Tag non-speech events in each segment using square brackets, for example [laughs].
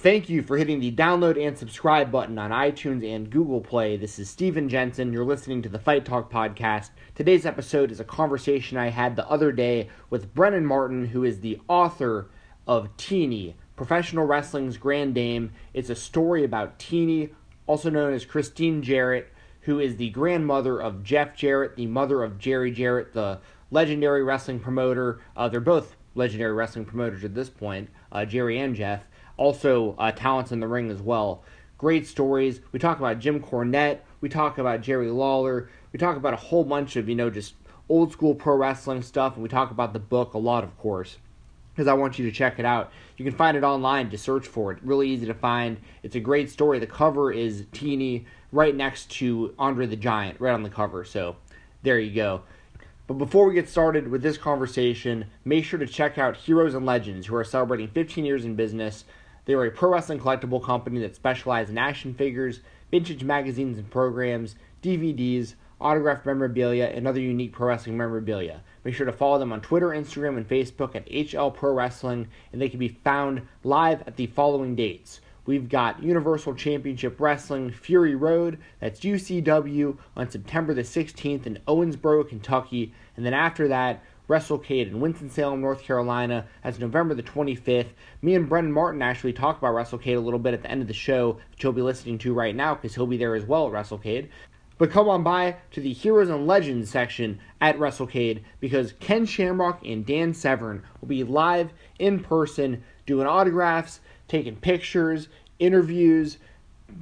Thank you for hitting the download and subscribe button on iTunes and Google Play. This is Steven Jensen. You're listening to the Fight Talk podcast. Today's episode is a conversation I had the other day with Brennan Martin, who is the author of Teeny, Professional Wrestling's Grand Dame. It's a story about Teeny, also known as Christine Jarrett, who is the grandmother of Jeff Jarrett, the mother of Jerry Jarrett, the legendary wrestling promoter. Uh, they're both legendary wrestling promoters at this point, uh, Jerry and Jeff also uh, talents in the ring as well. Great stories. We talk about Jim Cornette. We talk about Jerry Lawler. We talk about a whole bunch of, you know, just old school pro wrestling stuff. And we talk about the book a lot, of course, because I want you to check it out. You can find it online. Just search for it. Really easy to find. It's a great story. The cover is teeny right next to Andre the Giant, right on the cover. So there you go. But before we get started with this conversation, make sure to check out Heroes and Legends, who are celebrating 15 years in business. They are a pro wrestling collectible company that specializes in action figures, vintage magazines and programs, DVDs, autographed memorabilia, and other unique pro wrestling memorabilia. Make sure to follow them on Twitter, Instagram, and Facebook at HL Pro Wrestling, and they can be found live at the following dates. We've got Universal Championship Wrestling Fury Road, that's UCW, on September the 16th in Owensboro, Kentucky. And then after that, WrestleCade in Winston-Salem, North Carolina. That's November the 25th. Me and Brendan Martin actually talk about WrestleCade a little bit at the end of the show, which you'll be listening to right now because he'll be there as well at WrestleCade. But come on by to the Heroes and Legends section at WrestleCade because Ken Shamrock and Dan Severn will be live in person doing autographs, taking pictures, interviews,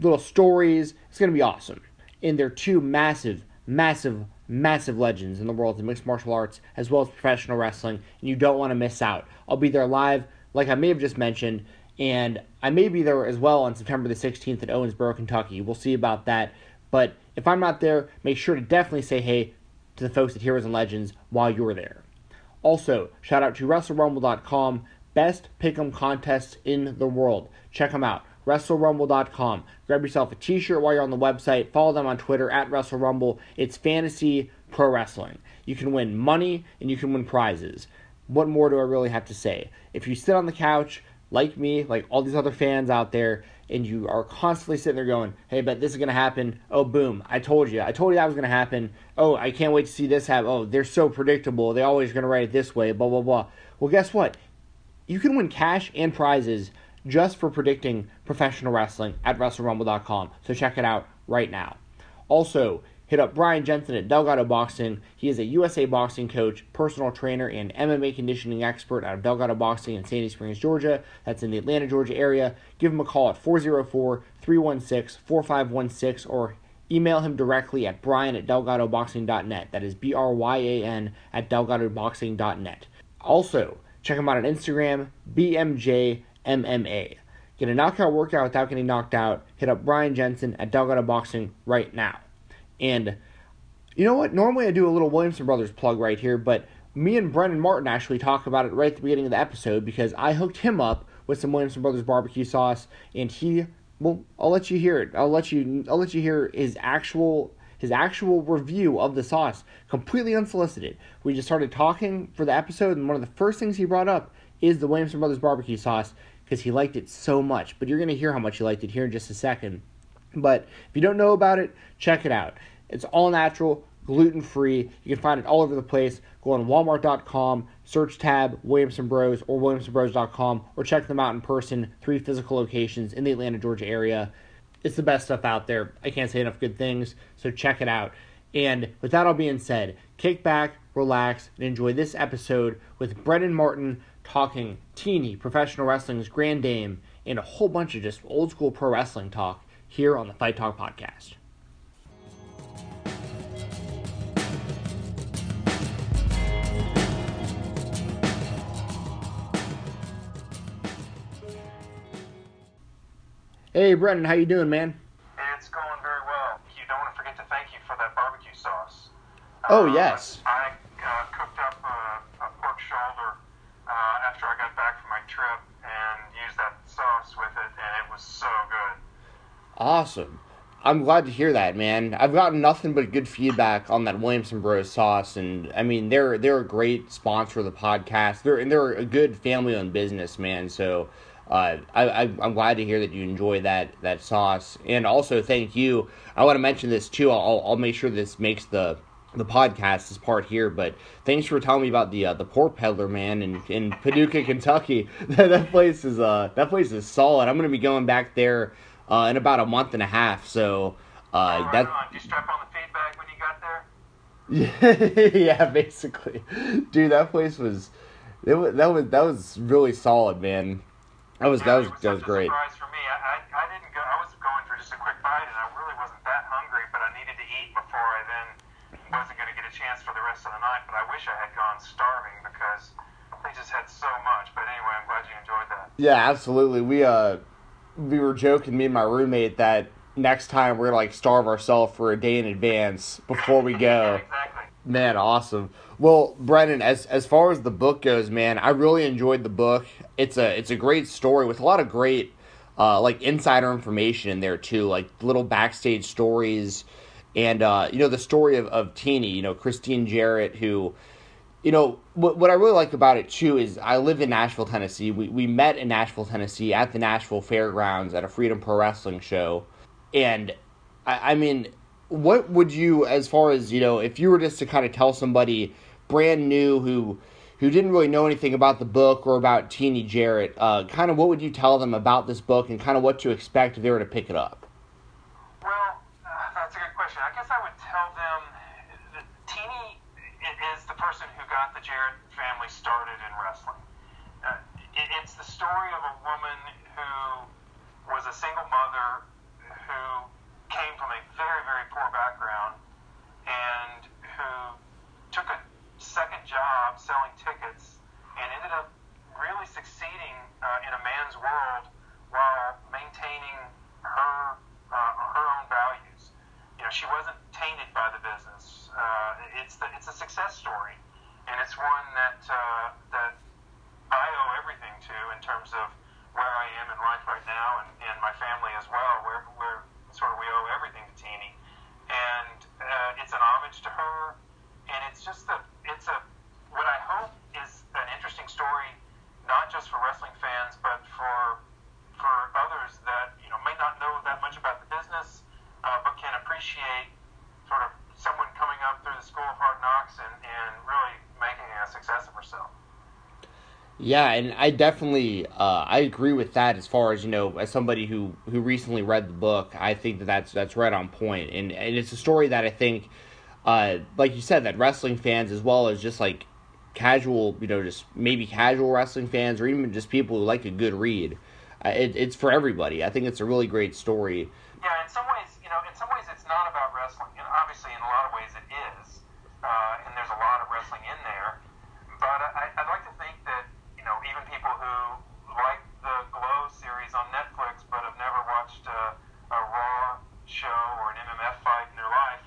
little stories. It's going to be awesome. And they're two massive, massive massive legends in the world of mixed martial arts as well as professional wrestling, and you don't want to miss out. I'll be there live, like I may have just mentioned, and I may be there as well on September the 16th at Owensboro, Kentucky. We'll see about that. But if I'm not there, make sure to definitely say hey to the folks at Heroes and Legends while you're there. Also, shout out to WrestleRumble.com, best pick'em contests in the world. Check them out. WrestleRumble.com. Grab yourself a t-shirt while you're on the website. Follow them on Twitter at WrestleRumble. It's fantasy pro wrestling. You can win money and you can win prizes. What more do I really have to say? If you sit on the couch, like me, like all these other fans out there, and you are constantly sitting there going, hey, but this is going to happen. Oh, boom. I told you. I told you that was going to happen. Oh, I can't wait to see this happen. Oh, they're so predictable. They're always going to write it this way, blah, blah, blah. Well, guess what? You can win cash and prizes just for predicting professional wrestling at WrestleRumble.com. So check it out right now. Also, hit up Brian Jensen at Delgado Boxing. He is a USA boxing coach, personal trainer, and MMA conditioning expert out of Delgado Boxing in Sandy Springs, Georgia. That's in the Atlanta, Georgia area. Give him a call at 404 316 4516 or email him directly at brian at delgadoboxing.net. That is B R Y A N at delgadoboxing.net. Also, check him out on Instagram, BMJ MMA. Get a knockout workout without getting knocked out. Hit up Brian Jensen at Delgado Boxing right now. And you know what? Normally I do a little Williamson Brothers plug right here, but me and Brendan Martin actually talked about it right at the beginning of the episode because I hooked him up with some Williamson Brothers barbecue sauce, and he well, I'll let you hear it. I'll let you I'll let you hear his actual his actual review of the sauce, completely unsolicited. We just started talking for the episode, and one of the first things he brought up is the Williamson Brothers barbecue sauce because he liked it so much. But you're going to hear how much he liked it here in just a second. But if you don't know about it, check it out. It's all natural, gluten free. You can find it all over the place. Go on walmart.com, search tab Williamson Bros or williamsonbros.com, or check them out in person. Three physical locations in the Atlanta, Georgia area. It's the best stuff out there. I can't say enough good things, so check it out. And with that all being said, kick back, relax, and enjoy this episode with Brendan Martin talking teeny professional wrestling's grand dame and a whole bunch of just old school pro wrestling talk here on the Fight Talk podcast. Hey Brendan, how you doing, man? It's going very well. You don't want to forget to thank you for that barbecue sauce. Oh Uh, yes. I uh, cooked up a, a pork shoulder uh, after I got back from my trip and used with it, and it was so good. Awesome. I'm glad to hear that, man. I've gotten nothing but good feedback on that Williamson Bros sauce, and I mean they're they're a great sponsor of the podcast. They're and they're a good family-owned business, man. So uh, I, I I'm glad to hear that you enjoy that that sauce, and also thank you. I want to mention this too. I'll I'll make sure this makes the the podcast is part here, but thanks for telling me about the uh, the pork peddler man in, in Paducah, Kentucky. [laughs] that, that place is uh that place is solid. I'm gonna be going back there uh, in about a month and a half. So uh, right that on. Did you strap on the feedback when you got there? yeah, [laughs] yeah, basically, dude, that place was it was that was that was really solid, man. That was that was was that was great. surprise for me. I, I, I didn't go. I was going for just a quick bite, and I really wasn't that hungry, but I needed to eat before I then wasn't going to get a chance for the rest of the night. But I wish I had gone starving because they just had so much. But anyway, I'm glad you enjoyed that. Yeah, absolutely. We uh we were joking, me and my roommate, that next time we're gonna like starve ourselves for a day in advance before we go. [laughs] exactly. Man, awesome. Well, Brennan, as as far as the book goes, man, I really enjoyed the book. It's a it's a great story with a lot of great uh, like insider information in there too, like little backstage stories, and uh, you know the story of of Teeny, you know Christine Jarrett, who you know what what I really like about it too is I live in Nashville, Tennessee. We we met in Nashville, Tennessee, at the Nashville Fairgrounds at a Freedom Pro Wrestling show, and I, I mean, what would you, as far as you know, if you were just to kind of tell somebody brand new who who didn't really know anything about the book or about Teeny Jarrett, uh, kind of what would you tell them about this book and kind of what to expect if they were to pick it up? Well, uh, that's a good question. I guess I would tell them Teeny is the person who got the Jarrett family started in wrestling. Uh, it, it's the story of a woman who was a single mother who came from a very, very poor background and who took a second job selling tickets and ended up really succeeding uh, in a man's world while maintaining her uh, her own values. You know, she wasn't tainted by the business. Uh, it's the, it's a success story, and it's one that uh, that I owe everything to in terms of where I am in life right now and, and my family as well. Where where sort of we owe everything to Teeny, and uh, it's an homage to her, and it's just a it's a what I hope is an interesting story, not just for wrestling fans, but for for others that you know may not know that much about the business, uh, but can appreciate sort of someone coming up through the school of hard knocks and, and really making a success of herself. Yeah, and I definitely uh, I agree with that. As far as you know, as somebody who who recently read the book, I think that that's that's right on point, and and it's a story that I think, uh, like you said, that wrestling fans as well as just like casual, you know, just maybe casual wrestling fans or even just people who like a good read, uh, it, it's for everybody. I think it's a really great story. Yeah, in some ways, you know, in some ways it's not about wrestling, and obviously in a lot of ways it is, uh, and there's a lot of wrestling in there. But I, I'd like to think that you know even people who like the Glow series on Netflix but have never watched a, a Raw show or an MMF fight in their life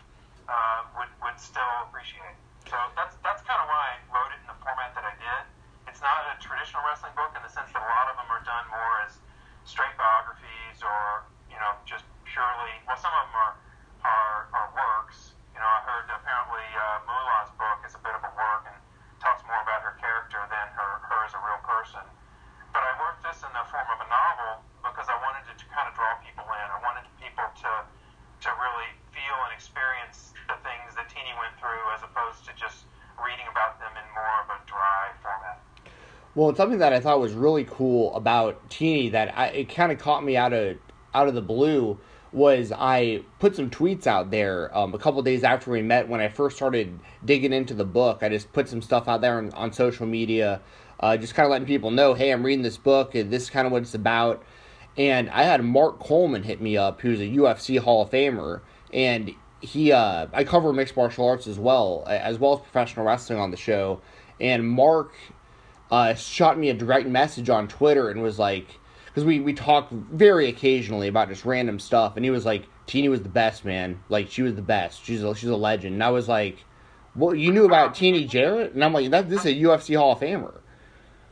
uh, would would still appreciate. it. So that's that's kind of why I wrote it in the format that I did. It's not a traditional wrestling book in the sense that a lot of them are done more as straight biographies or you know just purely. Well, some of them are are, are works. You know, I heard apparently uh, Moolah's book is a bit of a work and talks more about her character than her her as a real person. But I worked this in the form of a novel because I wanted it to kind of draw people in. I wanted people to to really feel and experience the things that Teeny went through, as opposed to just reading about them in more of a dry format. Well, something that I thought was really cool about Teeny that I, it kind of caught me out of out of the blue was I put some tweets out there um, a couple days after we met when I first started digging into the book. I just put some stuff out there on, on social media, uh, just kind of letting people know, hey, I'm reading this book and this is kind of what it's about. And I had Mark Coleman hit me up, who's a UFC Hall of Famer, and he uh, I cover mixed martial arts as well, as well as professional wrestling on the show. And Mark uh, shot me a direct message on Twitter and was like, because we, we talk very occasionally about just random stuff, and he was like, Teeny was the best, man. Like, she was the best. She's a, she's a legend. And I was like, well, you knew about Teeny Jarrett? And I'm like, that, this is a UFC Hall of Famer.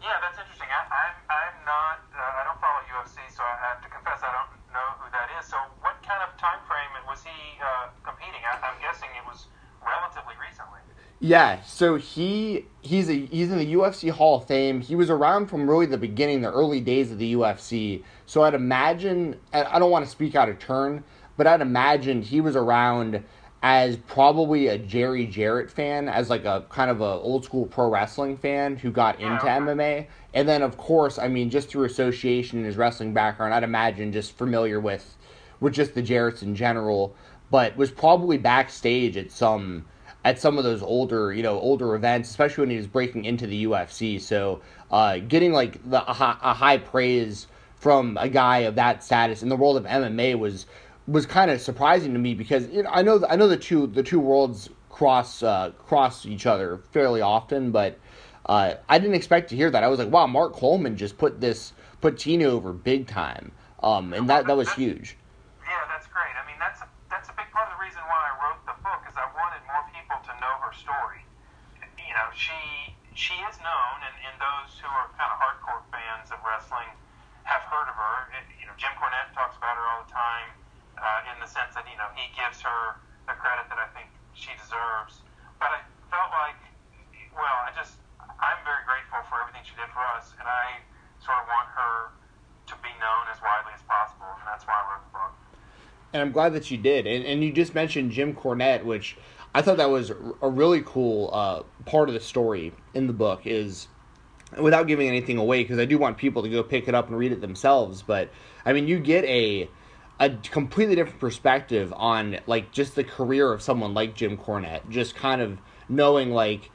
Yeah, that's interesting. I, I'm, I'm not, uh, I don't follow UFC, so I have to confess I don't know who that is. So, what kind of time frame was he uh, competing? I, I'm guessing it was relatively recently. Yeah, so he he's a he's in the UFC Hall of Fame. He was around from really the beginning, the early days of the UFC. So I'd imagine I don't want to speak out of turn, but I'd imagine he was around as probably a Jerry Jarrett fan, as like a kind of a old school pro wrestling fan who got oh, into MMA. And then of course, I mean just through association and his wrestling background, I'd imagine just familiar with with just the Jarretts in general, but was probably backstage at some at some of those older, you know, older events, especially when he was breaking into the UFC. So, uh, getting like the a high, a high praise from a guy of that status in the world of MMA was was kind of surprising to me because you know, I know I know the two the two worlds cross uh, cross each other fairly often, but uh, I didn't expect to hear that. I was like, wow, Mark Coleman just put this put Teeny over big time, um, and that that was huge. Yeah, that's great. I mean, that's a, that's a big part of the reason why I wrote the book is I wanted more people to know her story. You know, she she is known, and, and those who are kind of hardcore fans of wrestling have heard of her. You know, Jim Cornette talks about her all the time uh, in the sense that you know he gives her the credit that I think she deserves. But I felt like, well, I just I'm very grateful for everything she did for us, and I sort of want her to be known as widely as possible, and that's why I wrote the book. And I'm glad that you did. And, and you just mentioned Jim Cornette, which I thought that was a really cool uh, part of the story in the book. Is without giving anything away, because I do want people to go pick it up and read it themselves. But I mean, you get a a completely different perspective on like just the career of someone like Jim Cornette. Just kind of knowing like,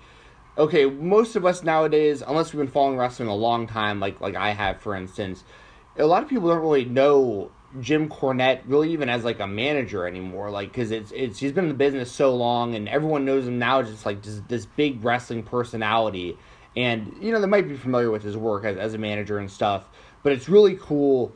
okay, most of us nowadays, unless we've been following wrestling a long time, like like I have, for instance, a lot of people don't really know Jim Cornette really even as like a manager anymore. Like because it's it's he's been in the business so long, and everyone knows him now just like just this big wrestling personality. And you know they might be familiar with his work as, as a manager and stuff, but it's really cool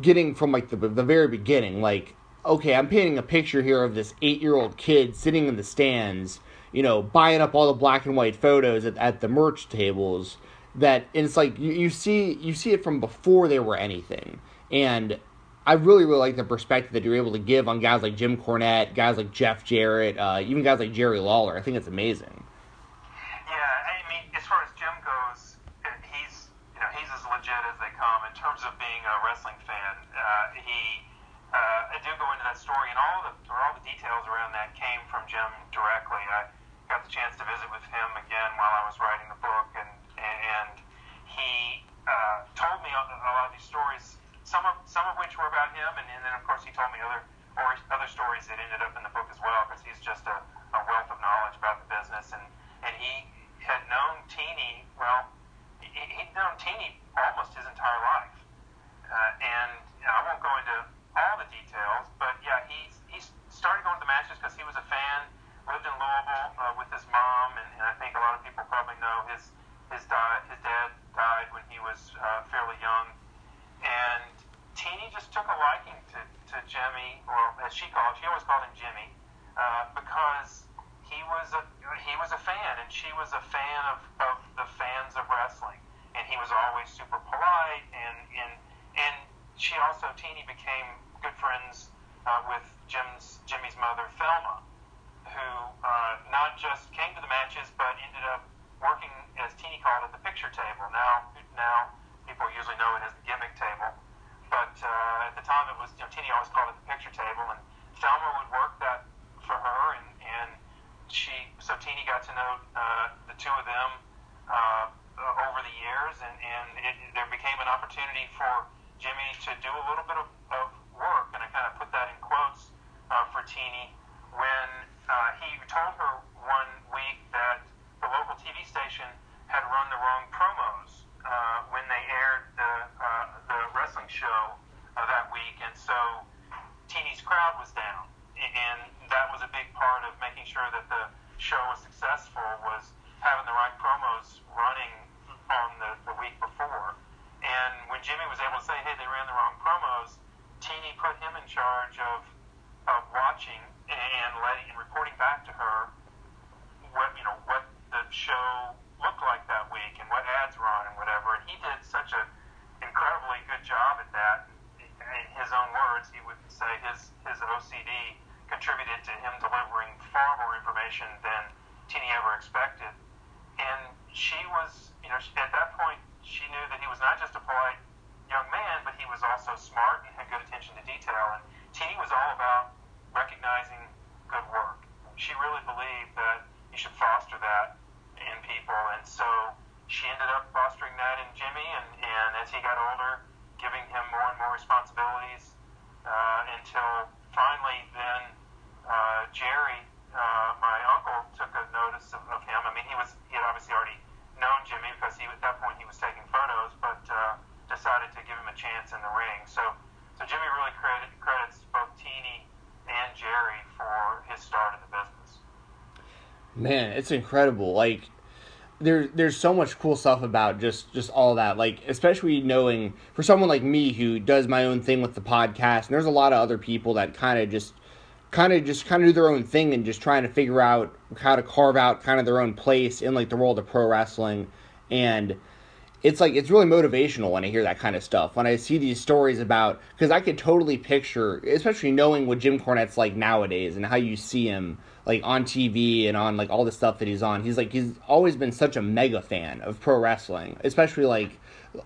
getting from like the the very beginning, like okay, I'm painting a picture here of this eight year old kid sitting in the stands, you know, buying up all the black and white photos at, at the merch tables. That it's like you, you see you see it from before they were anything, and I really really like the perspective that you're able to give on guys like Jim Cornette, guys like Jeff Jarrett, uh, even guys like Jerry Lawler. I think it's amazing. Yeah, I mean, as far as Jim goes, he's you know he's as legit as they come in terms of being a wrestling fan. Uh, he, uh, I do go into that story, and all the all the details around that came from Jim directly. I got the chance to visit with him again while I was writing the book, and and he uh, told me a lot of these stories. Some of some of which were about him, and, and then of course he told me other or other stories that ended up in the book as well, because he's just a, a wealth of knowledge about the business, and and he had known Teeny well he'd known Teeny almost his entire life. Uh, and you know, I won't go into all the details, but yeah, he he started going to the matches because he was a fan. Lived in Louisville uh, with his mom, and, and I think a lot of people probably know his his di- his dad died when he was uh, fairly young, and Teeny just took a liking to, to Jimmy, or as she called, she always called him Jimmy, uh, because he was a he was a fan, and she was a fan of, of the fans of wrestling, and he was always super polite, and and and she also Teeny became good friends uh, with Jim's Jimmy's mother Thelma, who uh, not just came to the matches, but ended up working as Teeny called it the picture table. Now now people usually know it as the gimmick table, uh, at the time it was you know Teeny always called it the picture table, and Thelma would work that for her, and and she so Teeny got to know uh, the two of them uh, over the years, and and it, there became an opportunity for Jimmy to do a little bit of, of work, and I kind of put that in quotes uh, for Teeny when uh, he told her one week that the local TV station had run the wrong promos uh, when they aired the uh, the wrestling show uh, that week, and so Teeny's crowd was down, and that was a big part of making sure that the show was successful was having the right promos running on the, the week before. And when Jimmy was able to say, hey, they ran the wrong promos, Teeny put him charge of, of watching and letting and reporting back to her what you know what the show looked like that week and what ads were on and whatever. And he did such an incredibly good job at that. In his own words, he would say his his OCD contributed to him delivering far more information than Teeny ever expected. And she was, you know, at that point, she knew that he was not just a polite young man, but he was also smart and good attention to detail. And Teeny was all about recognizing good work. She really believed that you should foster that in people, and so she ended up fostering that in Jimmy. And, and as he got older, giving him more and more responsibilities uh, until finally, then uh, Jerry, uh, my uncle, took a notice of, of him. I mean, he was he had obviously already known Jimmy because he at that point he was taking photos, but uh, decided to give him a chance in the ring. So, so Jimmy really credit, credits both Teeny and Jerry for his start in the business. Man, it's incredible. Like there's there's so much cool stuff about just just all that like especially knowing for someone like me who does my own thing with the podcast and there's a lot of other people that kind of just kind of just kind of do their own thing and just trying to figure out how to carve out kind of their own place in like the world of pro wrestling and it's like it's really motivational when I hear that kind of stuff. When I see these stories about because I could totally picture, especially knowing what Jim Cornette's like nowadays and how you see him like on TV and on like all the stuff that he's on. He's like he's always been such a mega fan of pro wrestling, especially like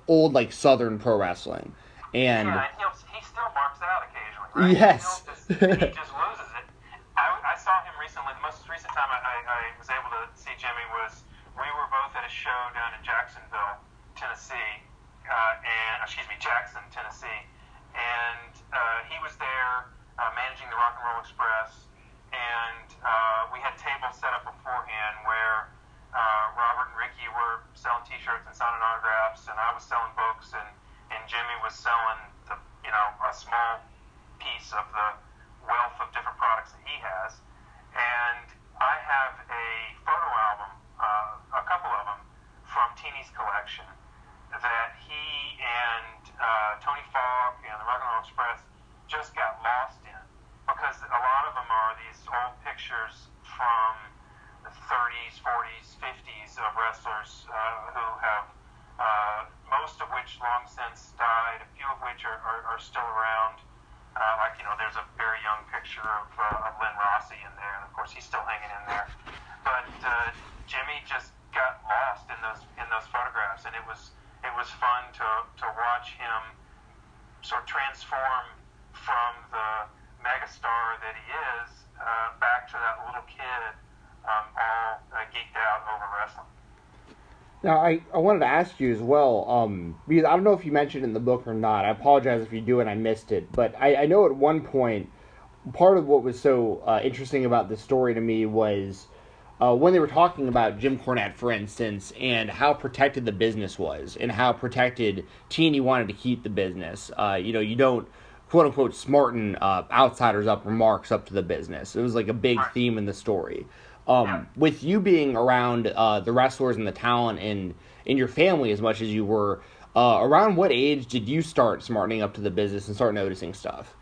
old like Southern pro wrestling. And yeah, he still marks out occasionally. Right? Yes, he, just, he just loses it. I, I saw him recently. The most recent time I, I, I was able to see Jimmy was we were both at a show down in Jacksonville Tennessee, uh, and excuse me, Jackson, Tennessee, and uh, he was there uh, managing the Rock and Roll Express, and uh, we had tables set up beforehand where uh, Robert and Ricky were selling T-shirts and signing autographs, and I was selling books, and and Jimmy was selling the you know a small piece of the wealth of different products that he has, and I have a photo album, uh, a couple of them from Teeny's collection uh, Tony Falk and the Rock and Roll Express just got lost in because a lot of them are these old pictures from the 30s, 40s, 50s of wrestlers uh, who have uh, most of which long since died, a few of which are, are, are still around. Uh, like you know, there's a very young picture of, uh, of Len Rossi in there, and of course he's still hanging in there. But uh, Jimmy just got lost in those in those photographs, and it was was fun to, to watch him sort of transform from the megastar that he is uh, back to that little kid um, all uh, geeked out over wrestling. Now, I, I wanted to ask you as well, um, because I don't know if you mentioned in the book or not. I apologize if you do and I missed it. But I, I know at one point, part of what was so uh, interesting about this story to me was uh, when they were talking about Jim Cornette, for instance, and how protected the business was, and how protected Teeny wanted to keep the business. Uh, you know, you don't quote unquote smarten uh, outsiders up remarks up to the business. It was like a big theme in the story. Um, with you being around uh, the wrestlers and the talent and in your family as much as you were, uh, around what age did you start smartening up to the business and start noticing stuff?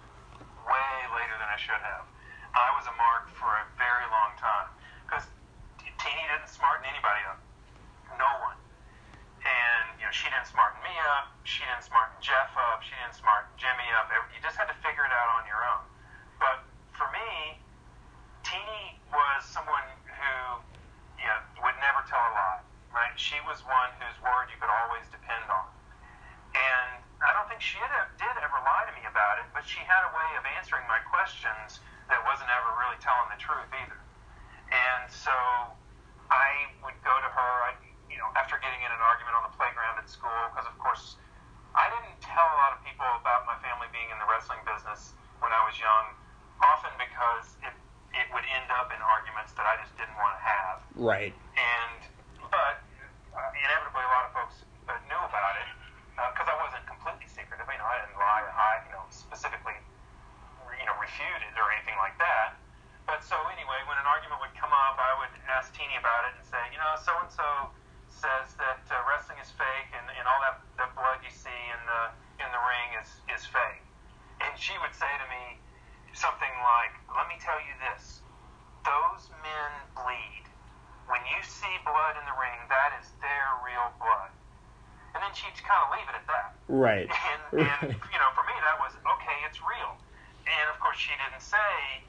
know, she didn't smarten me up, she didn't smarten Jeff up, she didn't smarten Jimmy up. You just had to figure it out on your own. But for me, Teeny was someone who, you know, would never tell a lie, right? She was one whose word you could always depend on. And I don't think she did ever lie to me about it, but she had a way of answering my questions that wasn't ever really telling the truth either. And so I would go to her, I, you know, after getting in an argument on the playground at school, because of course I didn't tell a lot of people about my family being in the wrestling business when I was young, often because it it would end up in arguments that I just didn't want to have. Right. And but uh, inevitably a lot of folks uh, knew about it because uh, I wasn't completely secretive. You know, I didn't lie or hide. You know, specifically, you know, refute it or anything like that. But so anyway, when an argument would come up, Teeny about it and say, you know, so and so says that uh, wrestling is fake and, and all that, that blood you see in the in the ring is is fake. And she would say to me something like, "Let me tell you this: those men bleed. When you see blood in the ring, that is their real blood." And then she'd kind of leave it at that. Right. And, [laughs] and you know, for me, that was okay. It's real. And of course, she didn't say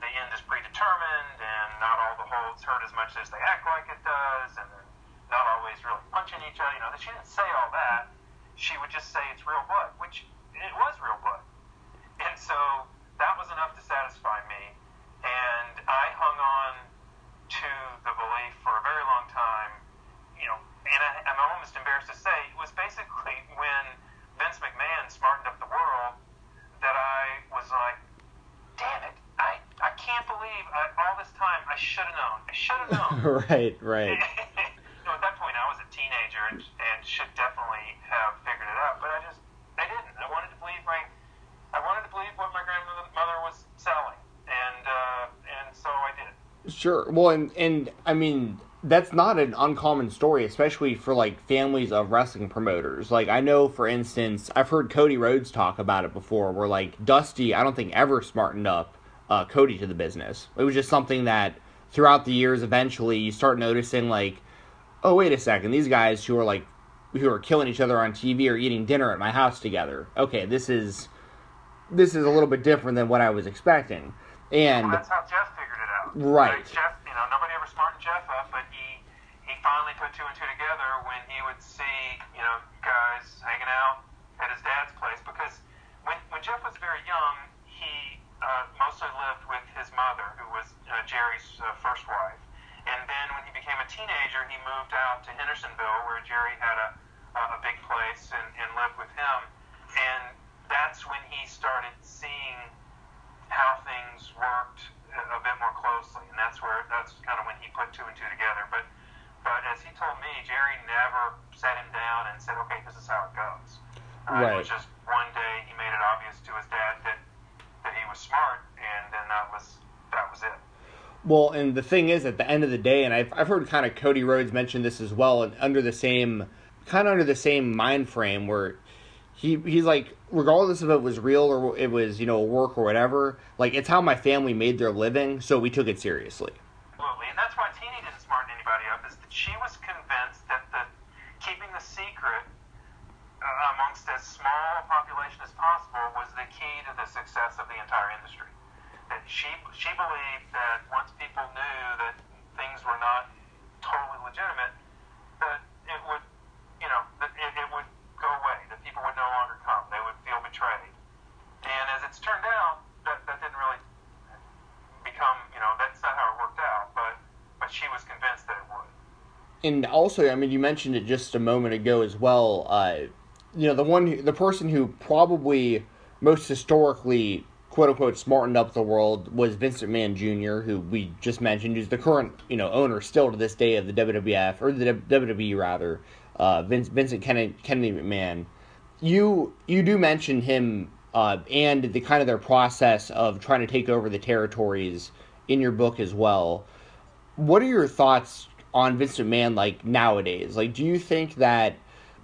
the end is predetermined and not all the holds hurt as much as they act like it does, and they're not always really punching each other. You know, she didn't say all that. She would just say it's real blood, which it was real blood. And so that was enough to satisfy me. And I hung on to the belief for a very long time, you know, and I, I'm almost embarrassed to say it was basically when Vince McMahon smartened up the world that I was like, damn it, I, I can't believe I, all this time I should have known. I should have known. [laughs] right, right. [laughs] you know, at that point I was a teenager and, and should definitely have figured it out, but I just, I didn't. I wanted to believe my, I wanted to believe what my grandmother was selling, and uh, and so I did. Sure. Well, and and I mean that's not an uncommon story, especially for like families of wrestling promoters. Like I know, for instance, I've heard Cody Rhodes talk about it before, where like Dusty, I don't think ever smartened up uh, Cody to the business. It was just something that throughout the years, eventually, you start noticing like, oh wait a second, these guys who are like who are killing each other on TV are eating dinner at my house together. Okay, this is this is a little bit different than what I was expecting. And well, that's how Jeff figured it out. Right. right. Jeff, you know, nobody ever smartened Jeff up, but he he finally put two and two together when he would see, you know, guys hanging out at his dad's place because when when Jeff was very young, he uh, mostly lived with his mother, who was uh, Jerry's uh, first wife. And then when he became a teenager, he moved out to Hendersonville, where Jerry had a a big place and, and lived with him. And that's when he started seeing how things worked a bit more closely, and that's where that's kind of when he put two and two together. But but as he told me, Jerry never sat him down and said, "Okay, this is how it goes." Uh, right. It was just one day he made it obvious to his dad that he was smart, and then that was that was it. Well, and the thing is, at the end of the day, and I've I've heard kind of Cody Rhodes mention this as well, and under the same kind of under the same mind frame where he he's like regardless if it was real or it was you know work or whatever like it's how my family made their living so we took it seriously absolutely and that's why Teeny didn't smarten anybody up is that she was convinced that the keeping the secret uh, amongst as small a population as possible was the key to the success of the entire industry she she believed that once people knew that things were not totally legitimate that it would you know that it, it would go away, that people would no longer come. They would feel betrayed. And as it's turned out, that, that didn't really become, you know, that's not how it worked out, but, but she was convinced that it would. And also, I mean, you mentioned it just a moment ago as well. Uh, you know, the one, the person who probably most historically, quote unquote, smartened up the world was Vince McMahon Jr., who we just mentioned, who's the current, you know, owner still to this day of the WWF, or the WWE rather uh, Vince, Vincent Kennedy, Kennedy McMahon. You you do mention him uh, and the kind of their process of trying to take over the territories in your book as well. What are your thoughts on Vince McMahon like nowadays? Like, do you think that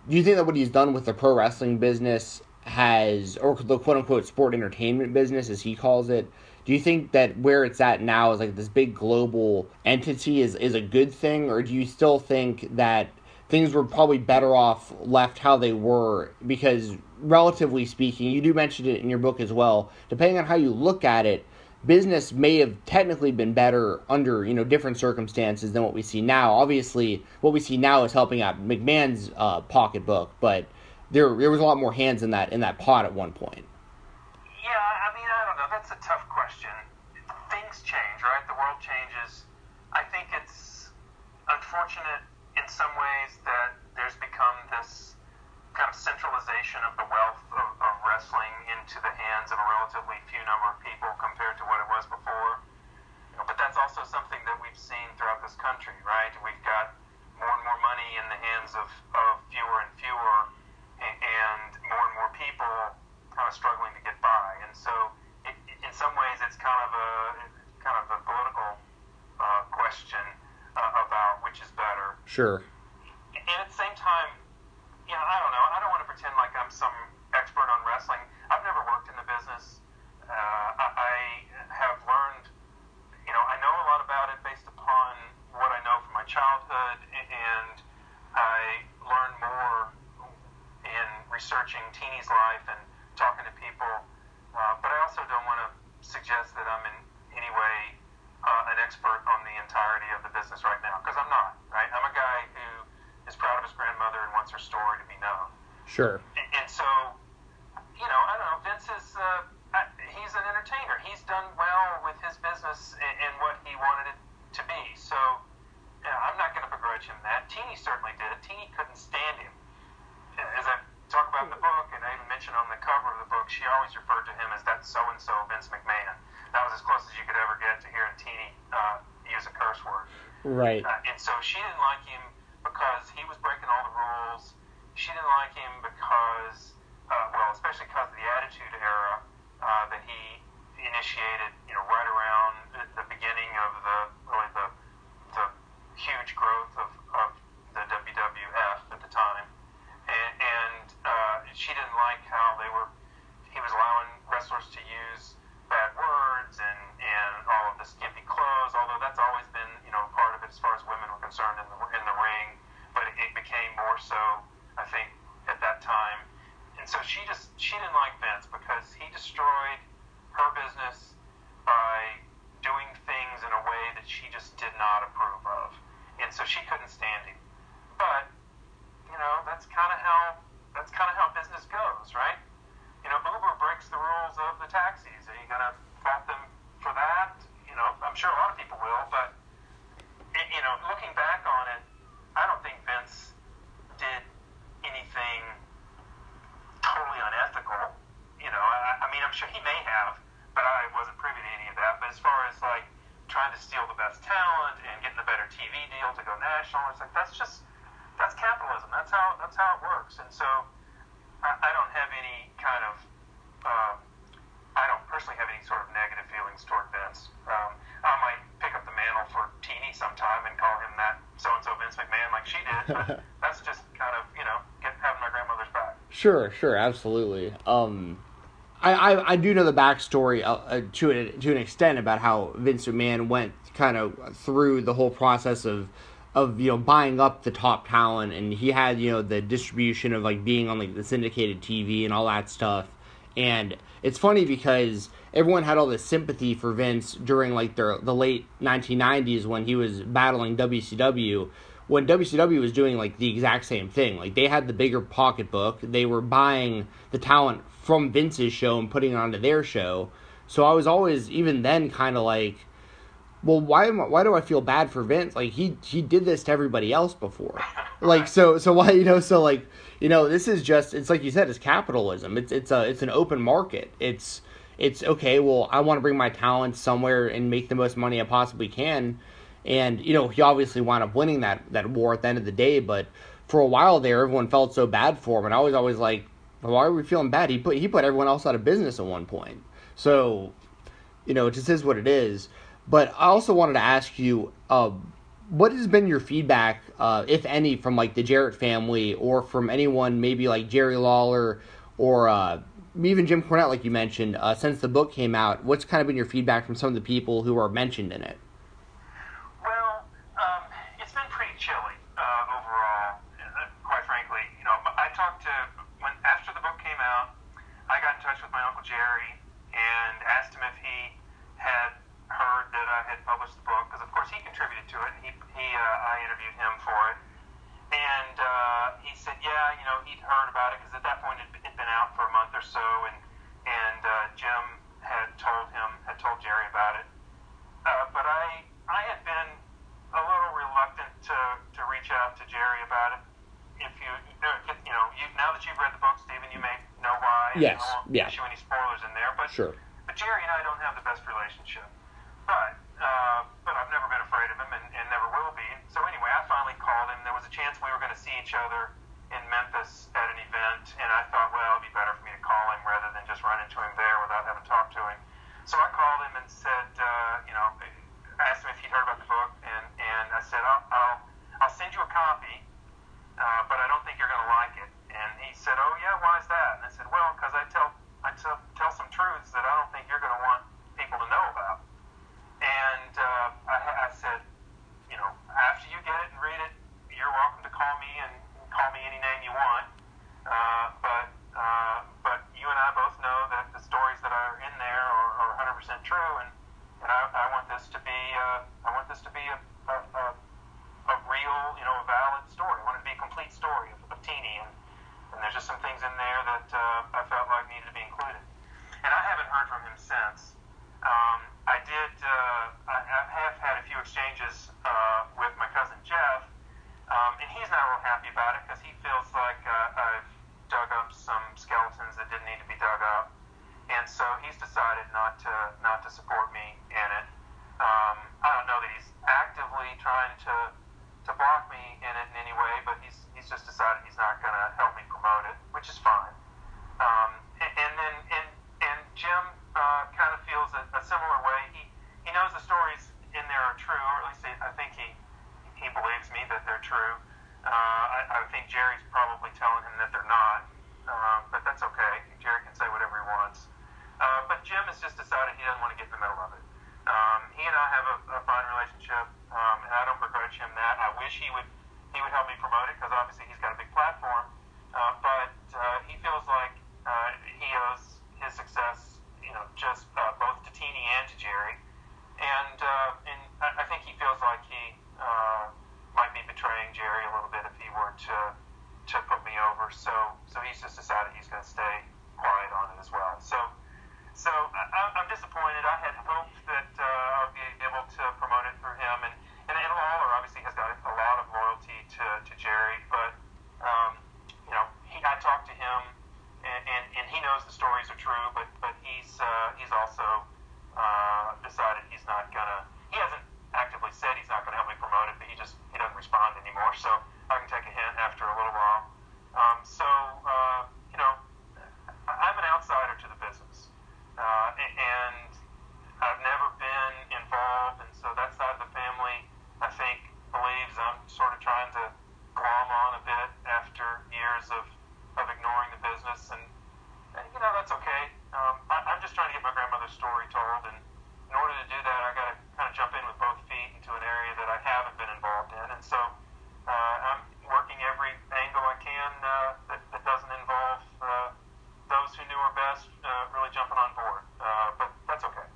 do you think that what he's done with the pro wrestling business has, or the quote unquote sport entertainment business, as he calls it, do you think that where it's at now is like this big global entity is is a good thing, or do you still think that things were probably better off left how they were? Because relatively speaking you do mention it in your book as well depending on how you look at it business may have technically been better under you know different circumstances than what we see now. Obviously what we see now is helping out mcmahon's uh, pocketbook but there there was a lot more hands in that in that pot at one point. Yeah i mean i don't know. That's a tough question. Things change right? The world changes. I think it's unfortunate in some ways that there's become this kind of centralization of the wealth of, of wrestling into the hands of a relatively few number of people compared to what it was before. But that's also something that we've seen throughout this country, right? We've got more and more money in the hands of, of fewer and fewer, and, and more and more people kind of struggling to get by. And so, it, in some ways, it's kind of a kind of a political uh, question uh, about which is better. Sure. And at the same time, you know, I don't know. I don't want to pretend like I'm some expert on wrestling. I've never worked in the business. Uh, I, I have learned, you know, I know a lot about it based upon what I know from my childhood, and I learned more in researching Teeny's life and talking to people. Uh, but I also don't want to suggest that I'm in any way uh, an expert on the entirety of the business Sure. And, and so, you know, I don't know. Vince is uh, I, he's an entertainer. He's done well with his business and, and what he wanted it to be. So, yeah, I'm not going to begrudge him that. Teeny certainly did. Teeny couldn't stand him. As I talk about in the book, and I even mentioned on the cover of the book, she always referred to him as that so and so Vince McMahon. That was as close as you could ever get to hearing Teeny uh, use a curse word. Right. Uh, and so she didn't like him because he was breaking all the rules. She didn't like him because, uh, well, especially because of the Attitude Era uh, that he initiated, you know, right around the, the beginning of the really the the huge growth of, of the WWF at the time, and, and uh, she didn't like how they were. He was allowing wrestlers to use bad words and and all of the skimpy clothes. Although that's always been you know part of it as far as women were concerned in the in the ring, but it, it became more so I think at that time. And so she just she didn't like Vince because he destroyed her business by doing things in a way that she just did not approve of, and so she couldn't stand him. But you know that's kind of how that's kind of how business goes, right? You know, Uber breaks the rules of the taxis. Are you gonna fault them for that? You know, I'm sure a lot of people will, but y- you know, looking back on it, I don't think Vince did anything totally unethical. You know, I, I mean, I'm sure he may have, but I wasn't privy to any of that. But as far as like trying to steal the best talent and getting the better TV deal to go national, it's like that's just that's capitalism. That's how that's how it works. And so I, I don't have any kind of um, I don't personally have any sort of negative feelings toward Vince. Um, I might pick up the mantle for Teeny sometime and call him that so and so Vince McMahon like she did. But [laughs] that's just kind of you know get, having my grandmother's back. Sure, sure, absolutely. Um, I, I, I do know the backstory uh, uh, to it to an extent about how Vince McMahon went kind of through the whole process of of you know buying up the top talent, and he had you know the distribution of like being on like the syndicated TV and all that stuff. And it's funny because everyone had all this sympathy for Vince during like the late 1990s when he was battling WCW when WCW was doing like the exact same thing. Like they had the bigger pocketbook. They were buying the talent from Vince's show and putting it onto their show. So I was always even then kind of like, well, why am I, why do I feel bad for Vince? Like he he did this to everybody else before. [laughs] Like so so why you know so like you know this is just it's like you said it's capitalism. It's it's a it's an open market. It's it's okay. Well, I want to bring my talent somewhere and make the most money I possibly can and you know he obviously wound up winning that that war at the end of the day. But for a while there, everyone felt so bad for him, and I was always like, why are we feeling bad? He put he put everyone else out of business at one point. So, you know, it just is what it is. But I also wanted to ask you, uh, what has been your feedback, uh, if any, from like the Jarrett family or from anyone, maybe like Jerry Lawler or uh, even Jim Cornette, like you mentioned, uh, since the book came out? What's kind of been your feedback from some of the people who are mentioned in it? Well, um, it's been pretty chilly uh, overall. Uh, quite frankly, you know, I talked to when after the book came out, I got in touch with my uncle Jerry and asked him if he had heard that I had published the book because, of course, he contributed to it. He, he uh, I interviewed him for it, and uh, he said, yeah, you know, he'd heard about it because at that point it had been out for a month or so, and and uh, Jim had told him had told Jerry about it. Uh, but I I had been a little reluctant to, to reach out to Jerry about it. If you you know you now that you've read the book, Stephen, you may know why. Yes, I won't yeah. issue any spoilers in there, but Sure. but Jerry and I don't have the best relationship. But uh, but I've never been afraid of him and, and never will be. So anyway, I finally called him. There was a chance we were going to see each other in Memphis at an event, and I thought, well, it'd be better for me to call him rather than just run into him there without having talked to him. So I called him and said, uh, you know, I asked him if he'd heard about the book, and and I said, I'll I'll, I'll send you a copy, uh, but I don't think you're going to like it. And he said, oh yeah, why is that? And I said, well, because I tell I tell, tell some truths that I don't think you're going to want people to know about. And uh, I, I said, you know, after you get it and read it, you're welcome to call me and call me any name you want. Uh, but uh, but you and I both know that the stories that are in there are, are 100% true, and and I, I want this to be uh, I want this to be a, a, a, a real, you know, a valid story. I want it to be a complete story of, of Teeny, and, and there's just some things he's decided not to not to support me in it. Um, I don't know that he's actively trying to to block me in it in any way, but he's he's just decided he's not going to help me promote it, which is fine. Um, and, and then and and Jim uh, kind of feels a, a similar way. He he knows the stories in there are true, or at least I think he he believes me that they're true. Uh, I, I think Jerry's probably telling him that they're not, um, but that's okay. Jerry can say whatever he wants. Uh, but Jim has just decided he doesn't want to get in the middle of it. Um, he and I have a, a fine relationship, um, and I don't begrudge him that. I wish he would he would help me promote it because obviously he's got a big platform. Uh, but uh, he feels like uh, he owes his success, you know, just uh, both to Teeny and to Jerry. And uh, and I, I think he feels like he uh, might be betraying Jerry a little bit if he were to to put me over. So so he's just decided he's going to stay quiet on it as well. So so I, I'm disappointed. I had hoped that uh, I'd be able to promote it through him, and and, and Lawler obviously has got a lot of loyalty to to Jerry, but um, you know he I talked to him. And, and, he knows the stories are true, but but he's uh, he's also uh, decided he's not gonna. He hasn't actively said he's not to help me promote it, but he just he doesn't respond anymore. So I can take a hint after a little while. Um, so uh, you know, I'm an outsider to the business, uh, and I've never been involved, and so that side of the family, I think, believes I'm sort of trying to glom on a bit after years of of ignoring the business, and, and you know that's okay. Um, I, I'm just trying to get my grandmother's story told, and in order to do that, I got to kind of jump in with both feet into an area that I haven't been involved in, and so uh, I'm working every angle I can uh, that, that doesn't involve uh, those who knew her best uh, really jumping on board. Uh, but that's okay.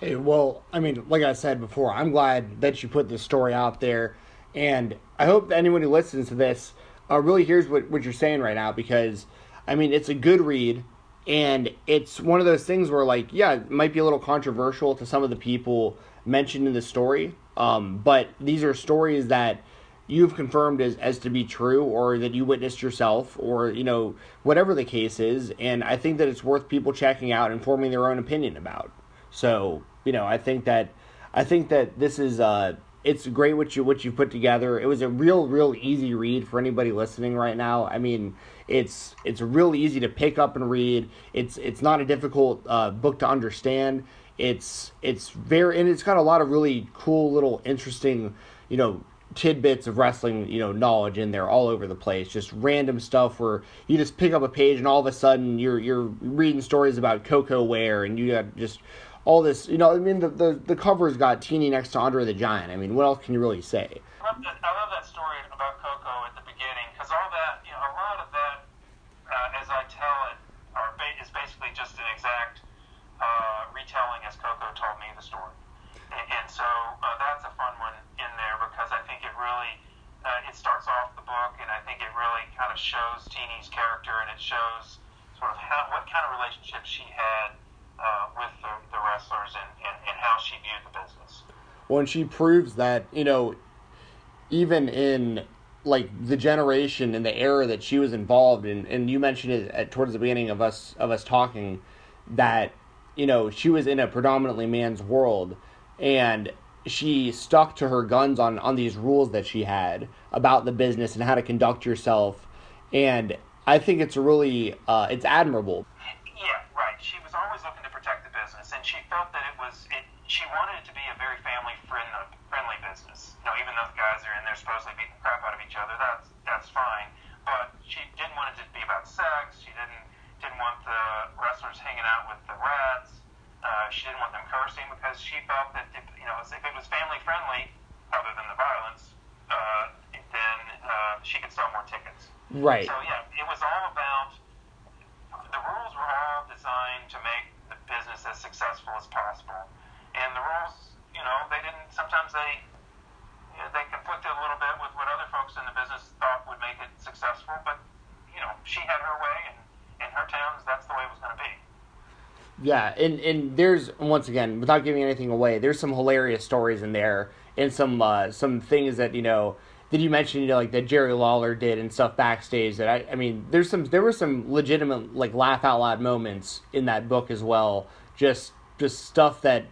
Hey, well, I mean, like I said before, I'm glad that you put this story out there, and I hope that anyone who listens to this uh, really hears what, what you're saying right now because, I mean, it's a good read, and it's one of those things where, like, yeah, it might be a little controversial to some of the people mentioned in the story, um, but these are stories that you've confirmed as, as to be true or that you witnessed yourself or you know whatever the case is. And i think that it's worth people checking out and forming their own opinion about. So you know i think that i think that this is uh it's great what you what you put together. It was a real real easy read for anybody listening right now. I mean it's it's real easy to pick up and read it's it's not a difficult uh, book to understand it's it's very and it's got a lot of really cool little interesting you know tidbits of wrestling, you know, knowledge in there all over the place. Just random stuff where you just pick up a page and all of a sudden you're you're reading stories about Koko Ware and you got just all this. You know, I mean, the the, the cover's got Teeny next to Andre the Giant. I mean, what else can you really say? I love that, I love that story about Koko at the beginning because all that, you know, a lot of that, uh, as I tell it, are ba- is basically just an exact uh, retelling as Koko told me the story. And, and so uh, that's a fun one in there because I think it really uh, it starts off the book, and I think it really kind of shows Teeny's character, and it shows sort of how what kind of relationship she had uh, with the, the wrestlers, and, and, and how she viewed the business. And she proves that you know, even in like the generation and the era that she was involved in, and you mentioned it at, towards the beginning of us of us talking that you know she was in a predominantly man's world and she stuck to her guns on on these rules that she had about the business and how to conduct yourself and i think it's really uh, it's admirable Yeah, right. She was always looking to protect the business, and she felt that it was. It, she wanted it to be a very family friendly, business. You know, even though the guys are in there supposedly beating the crap out of each other, that's that's fine. But she didn't want it to be about sex. She didn't didn't want the wrestlers hanging out with the rats. Uh, she didn't want them cursing because she felt that if, you know if it was family friendly, other than the violence, uh, then uh, she could sell more tickets. right So yeah, it was all about the rules were all designed to make the business as successful as possible, and the rules, you know, they didn't. Sometimes they they conflicted a little bit with what other folks in the business thought would make it successful, but you know, she had her way, and in her towns, that's the way it was going to be. Yeah, and and there's once again, without giving anything away, there's some hilarious stories in there, and some uh, some things that you know that you mentioned, you know, like that Jerry Lawler did and stuff backstage. That I, I mean, there's some, there were some legitimate like laugh out loud moments in that book as well. Just, just stuff that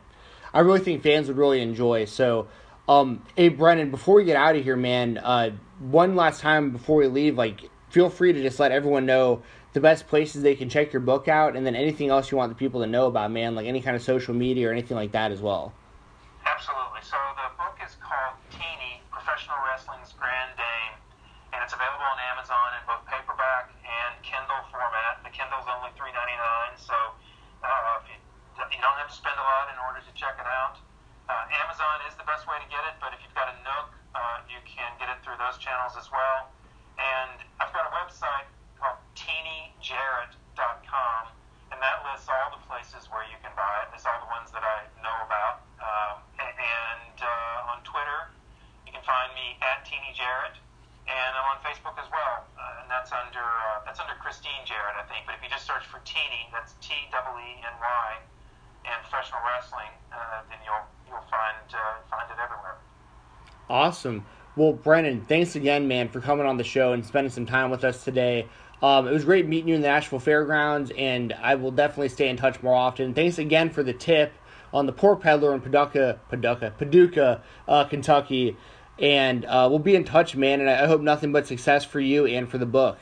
I really think fans would really enjoy. So, um, hey Brennan, before we get out of here, man, uh, one last time before we leave, like, feel free to just let everyone know the best places they can check your book out, and then anything else you want the people to know about, man, like any kind of social media or anything like that as well. Absolutely. So the book is called Teeny Professional Wrestling's Grand Dame, and it's available on Amazon in both paperback and Kindle format. The Kindle's only $3.99, so uh, you, you don't have to spend a lot in order to check it out. Uh, Amazon is the best way to get it, but if you've got a Nook, uh, you can get it through those channels as well. And I've got a website called teenyjarrett.com, and that lists all the places where you can buy it. It's all the ones that I know about. Um, and uh, on Twitter, you can find me at Teeny Jarrett, and I'm on Facebook as well, uh, and that's under uh, that's under Christine Jarrett, I think. But if you just search for Teeny, that's T W E N Y, and professional wrestling, uh, then you'll you'll find uh, find it everywhere. Awesome. Well, Brennan, thanks again, man, for coming on the show and spending some time with us today. Um, it was great meeting you in the Nashville Fairgrounds, and I will definitely stay in touch more often. Thanks again for the tip on the Pork Peddler in Paducah, Paducah, Paducah, uh, Kentucky. And uh, we'll be in touch, man. And I hope nothing but success for you and for the book.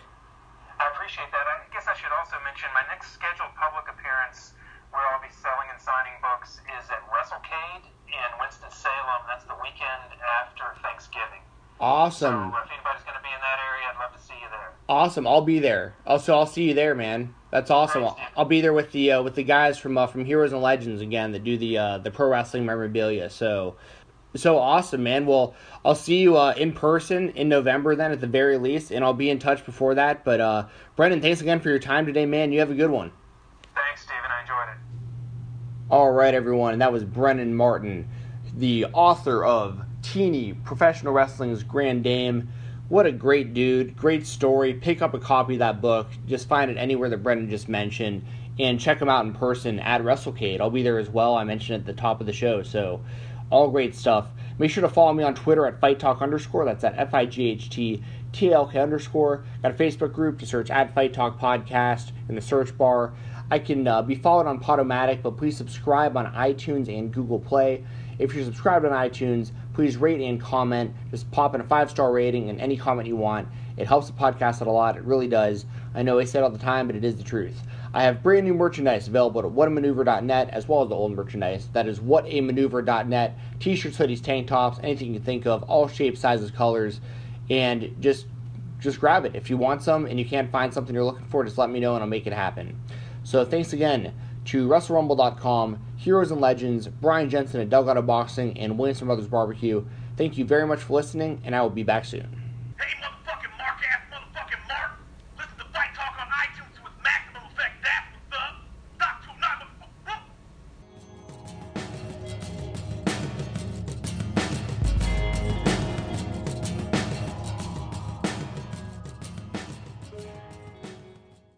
I appreciate that. I guess I should also mention my next scheduled public appearance where I'll be selling and signing books is at WrestleCade in Winston-Salem. That's the weekend after Thanksgiving. Awesome. So if anybody's going to be in that area, I'd love to see you there. Awesome. I'll be there. Also, I'll see you there, man. That's awesome. Thanks, I'll. I'll be there with the uh, with the guys from uh, from Heroes and Legends again that do the uh, the pro wrestling memorabilia. So so awesome, man. Well, I'll see you uh, in person in November then at the very least, and I'll be in touch before that. But uh, Brendan, thanks again for your time today, man. You have a good one. Thanks, Steven. I enjoyed it. All right, everyone, and that was Brendan Martin, the author of Teeny Professional Wrestling's Grand Dame. What a great dude, great story. Pick up a copy of that book. Just find it anywhere that Brendan just mentioned, and check him out in person at WrestleCade. I'll be there as well. I mentioned at the top of the show, so all great stuff. Make sure to follow me on Twitter at Fight Talk underscore. That's at F I G H T T L K underscore. Got a Facebook group to search at Fight Talk Podcast in the search bar. I can uh, be followed on Podomatic, but please subscribe on iTunes and Google Play. If you're subscribed on iTunes, please rate and comment. Just pop in a five star rating and any comment you want. It helps the podcast out a lot. It really does. I know I say it all the time, but it is the truth. I have brand new merchandise available at whatamaneuver.net as well as the old merchandise. That is whatamaneuver.net. T shirts, hoodies, tank tops, anything you can think of, all shapes, sizes, colors. And just just grab it. If you want some and you can't find something you're looking for, just let me know and I'll make it happen. So thanks again to WrestleRumble.com, Heroes and Legends, Brian Jensen at Delgado Boxing, and Williamson Brothers Barbecue. Thank you very much for listening, and I will be back soon.